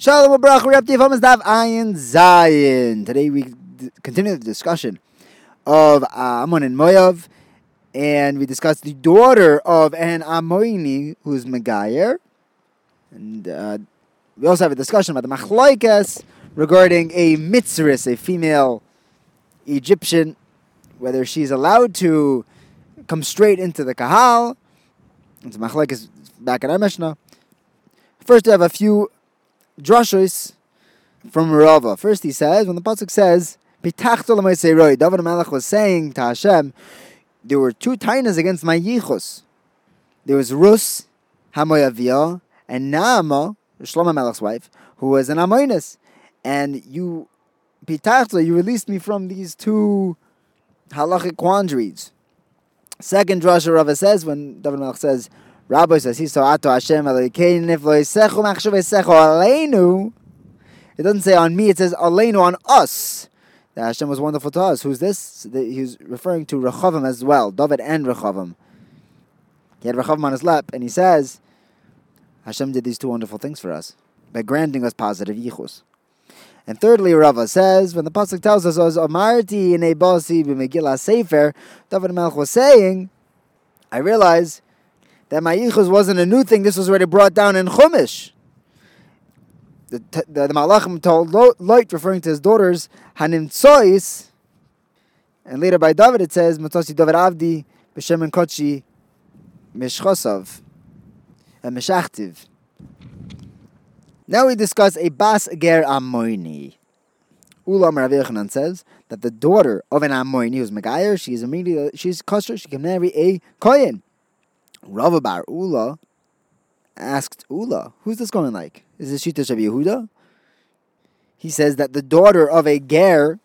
Shalom Abrach, we're up to Yevamos Daf Ayin Zayin. Today we continue the discussion of Ammon and Moav, and we discussed the daughter of an Ammoni who's Megayer. And uh, we also have a discussion about the Machlaikas regarding a Mitzris, a female Egyptian, whether she's allowed to come straight into the Kahal. It's Machlaikas back in our Mishnah. First, we have a few drashos from Rava. First, he says, when the pasuk says, "Pitachto l'meiseroi," David Melech was saying to Hashem, there were two tainas against my yichus. There was Rus, Hamoyavia, and Naama, Shlomo Melech's wife, who was an Amoinis. And you, Pitachto, you released me from these two halachic quandaries. Second drasha Rava says, when David Melech says, Rabbi says, "He saw ato Hashem Elokein if lo yisechu machshav yisechu aleinu." It doesn't say on me; it says aleinu on us. That Hashem was wonderful to us. Who's this? He's referring to Rechavim as well, David and Rechavim. He had Rechavim on his lap, and he says, "Hashem did these two wonderful things for us by granting us positive yichus." And thirdly, Rava says, when the pasuk tells us, "Os amarti in a basi sefer," David Melech was saying, "I realize." That my yichus wasn't a new thing. This was already brought down in Chumash. The, the, the Malachim told Lot, referring to his daughters, Hanim Tsois, and later by David it says, Matosi David Avdi, B'Shem and Kochi, Mishchosav, and Mishachtiv. Now we discuss a Bas Ger Amoini. Ulam Rav Yochanan says that the daughter of an Amoini who's Megayer, she is immediately, she's kosher, she can marry a Kohen. Rava Bar Ula asked Ula, who's this going like? Is this Shita of Yehuda? He says that the daughter of a ger,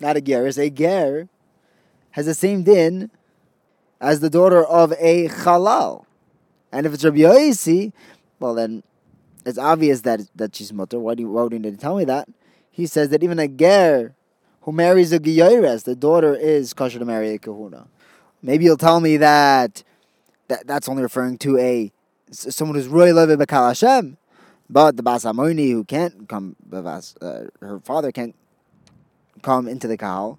not a ger, is a ger, has the same din as the daughter of a halal. And if it's Rabbi Yosi, well then it's obvious that that she's mutter. Why do you, why would you tell me that? He says that even a ger who marries a giyores, the daughter is kosher to marry a kahuna. Maybe you'll tell me that that, that's only referring to a someone who's really living Bakal Hashem. But the Bas Amoni who can't come, uh, her father can't come into the Kahal,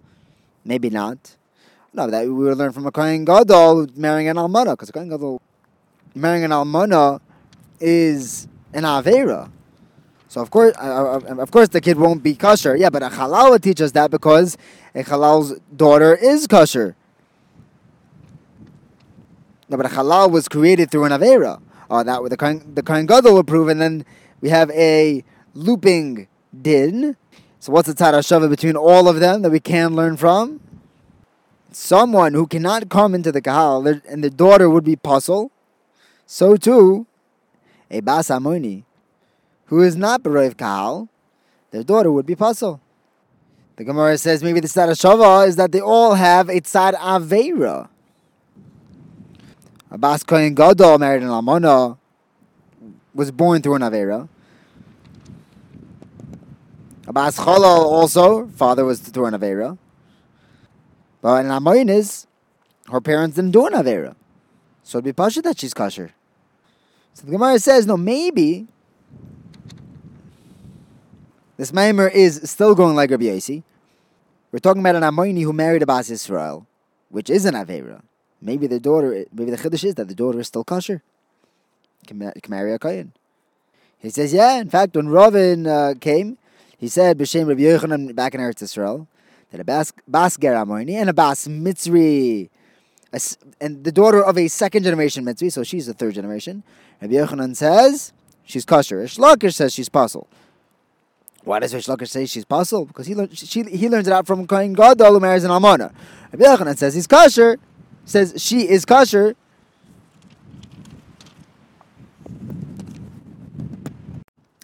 maybe not. No, that we would learn from a Kohen Gadol marrying an Almana, because a Kohen Gadol marrying an Almana is an Avera. So of course, uh, of course, the kid won't be kosher. Yeah, but a halal would teach us that because a halal's daughter is kosher. A halal was created through an avera. Uh, that the Kohen, the Kohen Gadol will prove, and then we have a looping din. So what's the tzad between all of them that we can learn from? Someone who cannot come into the kahal, and the daughter would be pasul. So too, a bas amoni, who is not beroiv kahal, their daughter would be pasul. The Gemara says maybe the tzad is that they all have a tzad avera. Abbas Kohen Gadol married an Almona, was born through an Avera. Abbas Chalal also, father was through an Avera. But in Amoinis, her parents didn't do an Avera. So it'd be Pasha that she's kosher. So the Gemara says, no, maybe this Maimer is still going like Rabbi Yossi. We're talking about an Amoini who married a Abbas Israel, which is an Avera. Maybe the daughter, maybe the chiddush is that the daughter is still kosher. Can, marry a kohen. He says, yeah. In fact, when Ravin uh, came, he said, b'shem Rabbi Yochanan back in Eretz Yisrael, that a bas, bas ger and a bas mitzri, a, and the daughter of a second generation mitzri, so she's a third generation. Rabbi Yochanan says she's kosher. Ish says she's pasul. Why does Rish say she's pasul? Because he learned, she, he learns it out from Kohen Gadol who marries an almana. Rabbi Yochanan says he's kosher says she is kosher,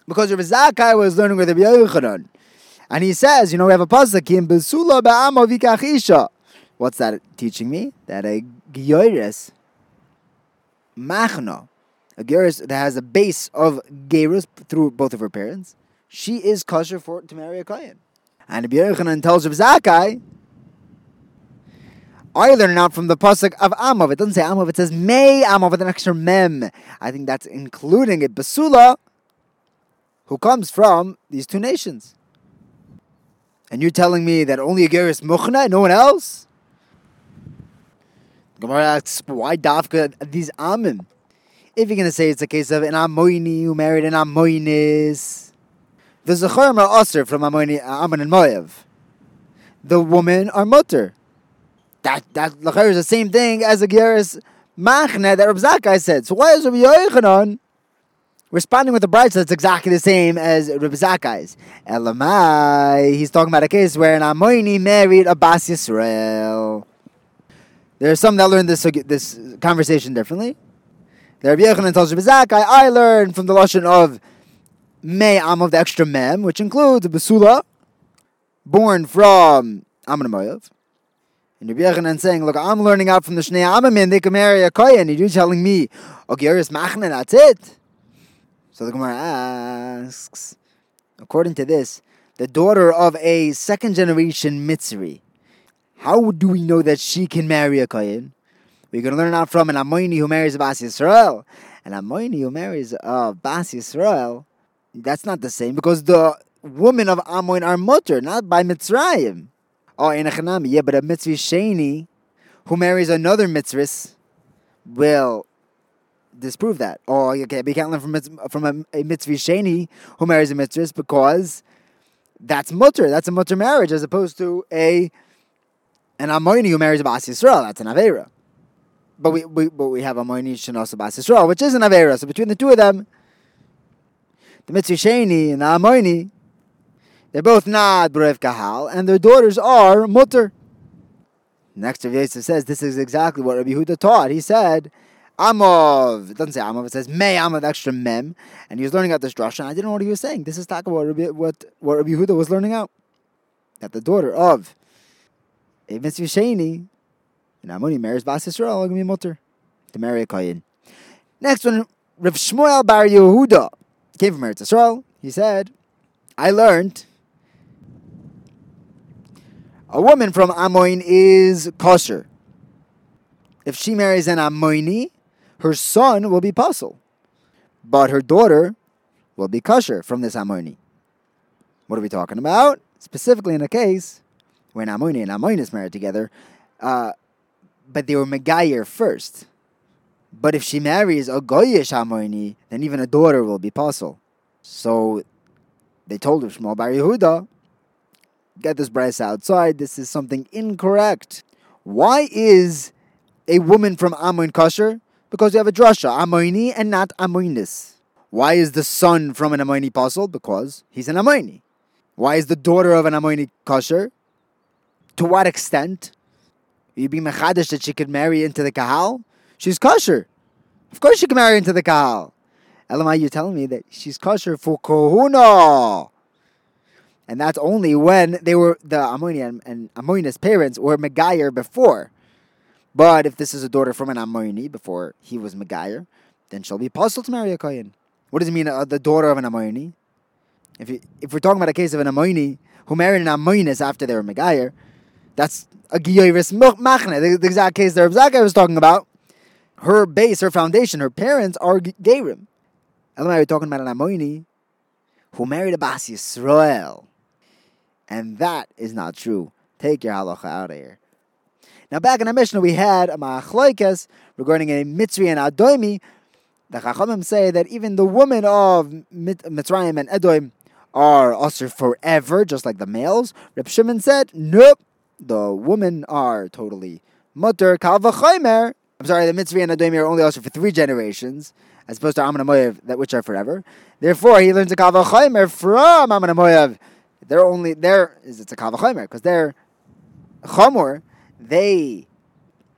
because Rav Zakkai was learning with Rabbi Yochanan. And he says, you know, we have a pasuk in Besula ba'amo vikachisha. What's that teaching me? That a gyoris, machna, a gyoris that has a base of gerus through both of her parents, she is kosher for to marry a kohen. And Rabbi Yochanan tells Rav Zakkai I learn out from the pasuk of Amav. It doesn't say Amav, it says May Amav with an extra mem. I think that's including it. Basula. who comes from these two nations. And you're telling me that only a Geras Muchna, no one else? Gemara asks, why Dafka these Amim? If you're going to say it's a case of an Amoini who married an Amoinis, the Zacharim are from Amoini, Ammon and Moav. The women are Mutter. That, that Lachar is the same thing as a Geras Machne that Rab Zakkai said. So why is Rabbi Yochanan responding with a bride that's exactly the same as Rabbi Zakkai's? Elamai, he's talking about a case where an Amoini married a Bas Yisrael. There are some that learn this this conversation differently. The Rabbi Yochanan tells Rabbi Zakkai, I learned from the Lashon of Me'am of the extra Mem, which includes Basula, born from Amon Moav. And Rabbi Yochanan saying, look, I'm learning out from the Shnei Amamin, they can marry a Kohen, and you're telling me, Ogeris Machne, that's it. So the Gemara asks, according to this, the daughter of a second generation Mitzri, how do we know that she can marry a Kohen? We're going to learn out from an Amoini who marries a Bas Yisrael. An Amoini who marries a Bas Yisrael, that's not the same because the women of Amoin are mutter, not by Mitzrayim. Oh, in a Chanami, yeah, but a mitzri sheni who marries another mitzvah will disprove that. Oh, okay, we can't learn from, from a, a mitzri sheni who marries a mitzvah because that's mutter. That's a mutter marriage as opposed to a an Amoini who marries a Bas Yisrael. That's an Avera. But we, we, but we have Amoini Shenos Bas Yisrael, which is an Avera. So between the two of them, the mitzri sheni and the Amoini, they're both not Brev Kahal, and their daughters are Mutter. Next, Rav Yosef says this is exactly what Rabbi Huda taught. He said, Amov. It doesn't say Amov, it says May Amov, extra Mem. And he was learning out this drasha, and I didn't know what he was saying. This is talking about Rabbi, what, what Rabbi Huda was learning out. That the daughter of a mitzvah and Amoni marries Bas Yisrael, going to be Mutter, to marry a Kohen. Next one, Rav Shmuel Bar Yehuda came from Eretz Yisrael. He said, I learned a woman from Amoin is kosher. If she marries an Amoini, her son will be pasul, but her daughter will be kosher from this Amoini. What are we talking about? Specifically in a case when Amoini and Amoin is married together, uh, but they were Megayer first. But if she marries a Goyish Amoini, then even a daughter will be pasul. So they told Shmuel Bar Yehuda, get this brass outside. This is something incorrect. Why is a woman from Amoin kosher? Because we have a drasha, Amoini and not Amoinis. Why is the son from an Amoini a pasul? Because he's an Amoini. Why is the daughter of an Amoini kosher? To what extent? You be mechadish that she could marry into the kahal? She's kosher. Of course she can marry into the kahal. Elamai, you're telling me that she's kosher for kohuna and that's only when they were the Ammonian and Ammonia's parents were Megayer before. But if this is a daughter from an Ammoni before he was Megayer, then she'll be puzzled to marry a Kohen. What does it mean, uh, the daughter of an Ammoni? If if we're talking about a case of an Ammoni who married an Ammonis after they were Megayer, that's a Giyoris Machne, the, the exact case that Rav Zakkai was talking about. Her base, her foundation, her parents are Gerim. Elamai, we're talking about an Ammoni who married a Bas Yisrael. And that is not true. Take your halacha out of here. Now, back in the Mishnah, we had a ma'achloikas regarding a mitzri and adoimi. The Chachamim say that even the women of Mitzrayim and Edom are usher forever, just like the males. Reb Shimon said, nope, the women are totally mutter kalvachaymer. I'm sorry, the Mitzri and Adomi are only usher for three generations, as opposed to Amon Moav, that which are forever. Therefore, he learns a kalvachaymer from Amon Moav they're only there is it's a kavachomer because they're chomor. They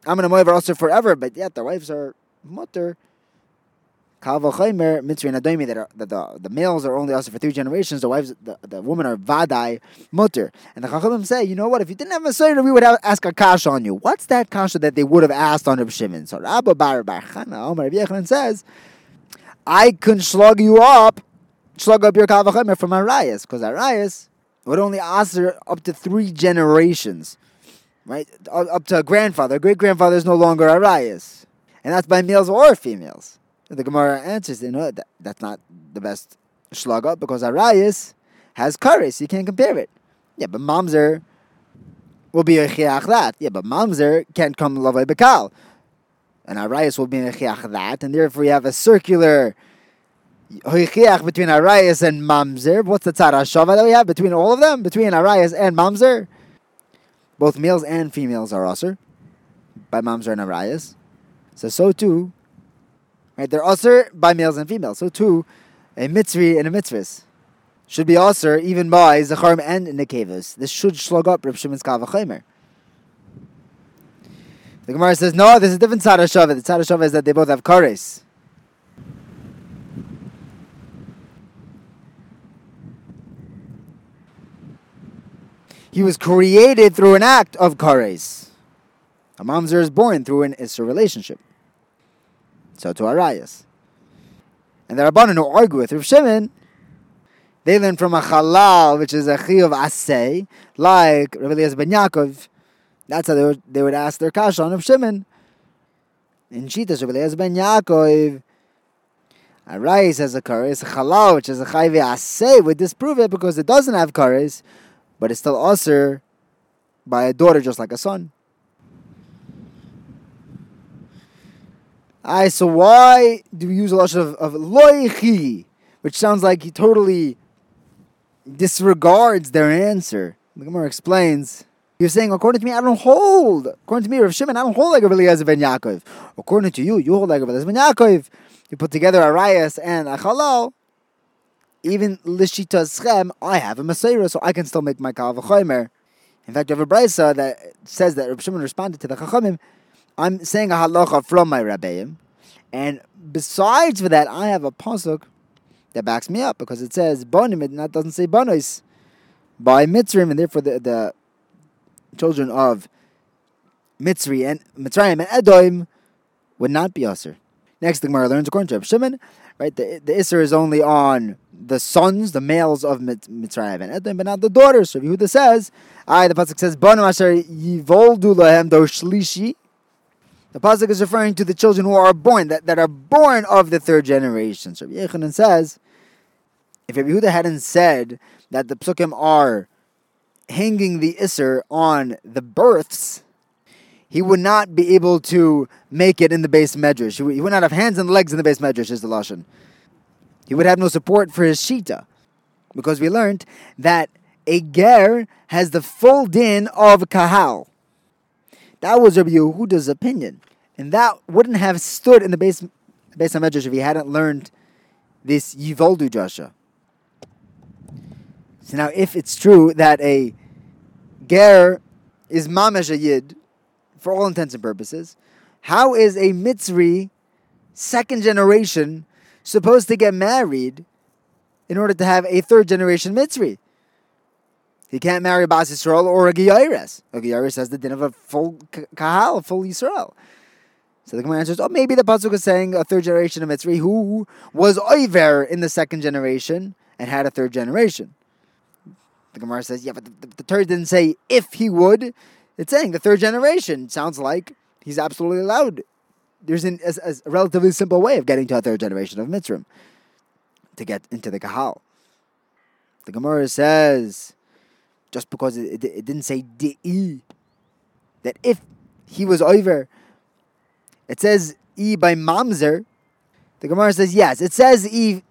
I'm gonna moiv also forever, but yet their wives are mutter. Kavachomer mitzri and adomi that that the, the males are only also for three generations. The wives, the, the women are vadai mutter. And the chachamim say, you know what? If you didn't have a soda, we would have, ask a kasha on you. What's that kasha that they would have asked on Reb Shimon? So Rabba Bar Bar Chana Omer says, I can slug you up, slug up your kavachomer from Arias because Arias would only answer up to three generations, right? Up to a grandfather. Great grandfather is no longer a Arias. And that's by males or females. The Gemara answers, you know, that, that's not the best shlaga because Arayas has kares. You can't compare it. Yeah, but mamzer will be a chiach that. Yeah, but mamzer can't come lavai bekal. And Arayas will be a chiach that, and therefore you have a circular hoichiach between Arayas and mamzer. What's the tzara shava that we have between all of them? Between Arayas and mamzer? Both males and females are usher by mamzer and Arayas. So, so too, right, they're usher by males and females. So too, a mitzri and a mitzvahs should be usher even by zacharim and nekevas. This should slug up Reb Shimon's. The Gemara says, no, there's a different tzad shava. The tzad shava is that they both have kares. He was created through an act of kares. A mamzer is born through an Issa relationship. So to Arayas. And the Rabbanan who argue with Rav Shimon, they learn from a halal, which is a chi of asay, like Rav Eliezer ben Yaakov. That's how they would, they would ask their kasha on Rav Shimon. In Shitas, Rav Eliezer ben Yaakov, Arayas has a kares, halal, which is a chayve asay, would disprove it because it doesn't have kares, but it's still usher by a daughter just like a son. I so why do we use a lot of, of loichi, which sounds like he totally disregards their answer? The Gemara explains. You're saying, according to me, I don't hold. According to me, Rav Shimon, I don't hold like a Eliezer ben Yaakov. According to you, you hold like a Eliezer ben Yaakov. You put together a Arias and a halal. Even lishita schem, I have a Messiah, so I can still make my kal v'chomer. In fact, you have a brisa that says that Rav Shimon responded to the chachamim I'm saying a halacha from my rabbeim, and besides for that, I have a pasuk that backs me up because it says bonim. and that doesn't say bonos by mitzrim, and therefore the, the children of Mitzri and Mitzrayim and Edom would not be usher. Next, the Gemara learns according to Reb Shimon, right? The the Isser is only on the sons, the males of Mitzrayim and Edom, but not the daughters. So Yehuda says, I the pasuk says bonim asher yivoldu lahem shlishi the pasuk is referring to the children who are born, that, that are born of the third generation. So Yochanan says, if Rabbi Yehuda hadn't said that the psukim are hanging the Isser on the births, he would not be able to make it in the base medrash. He would, he would not have hands and legs in the base medrash, is the Lashon. He would have no support for his Shita. Because we learned that a ger has the full din of kahal. That was Rabbi Yehuda's opinion. And that wouldn't have stood in the base, base Medrash if he hadn't learned this Yivoldu Jasha. So now, if it's true that a Ger is Mamesh a Yid, for all intents and purposes, how is a Mitzri, second generation, supposed to get married in order to have a third generation Mitzri? He can't marry a Bas Yisrael or a Giyaris. A Giyaris has the din of a full Kahal, a full Yisrael. So the Gemara answers, oh, maybe the Pasuk is saying a third generation of Mitzri who was Oiver in the second generation and had a third generation. The Gemara says, yeah, but the, the, the Torah didn't say if he would. It's saying the third generation. Sounds like he's absolutely allowed. There's an, a, a relatively simple way of getting to a third generation of Mitzrim to get into the Kahal. The Gemara says, just because it, it, it didn't say Di'i, that if he was over, it says E by Mamzer. The Gemara says yes. It says E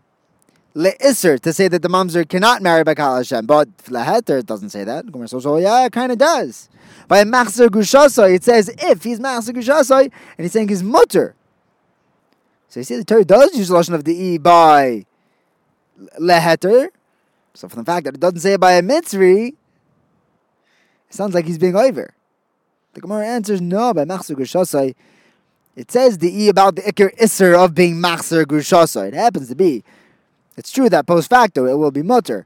le'isr to say that the Mamzer cannot marry by Kal Hashem, but leheter it doesn't say that. Gemara says, oh yeah, it kind of does. By Machzer Gushasai, it says if he's Machzer Gushasai, and he's saying he's mutter. So you see, the Torah does use the lashon of the E by leheter. So from the fact that it doesn't say it by a mitzri, it sounds like he's being over. The Gemara answers no by Machzer Gushasai. It says the E about the Iker Isser of being Machzer Gushasa. It happens to be. It's true that post facto it will be Mutter.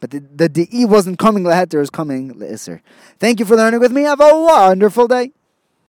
But the, the, the E wasn't coming Leheter, was coming Le'isser. Thank you for learning with me. Have a wonderful day.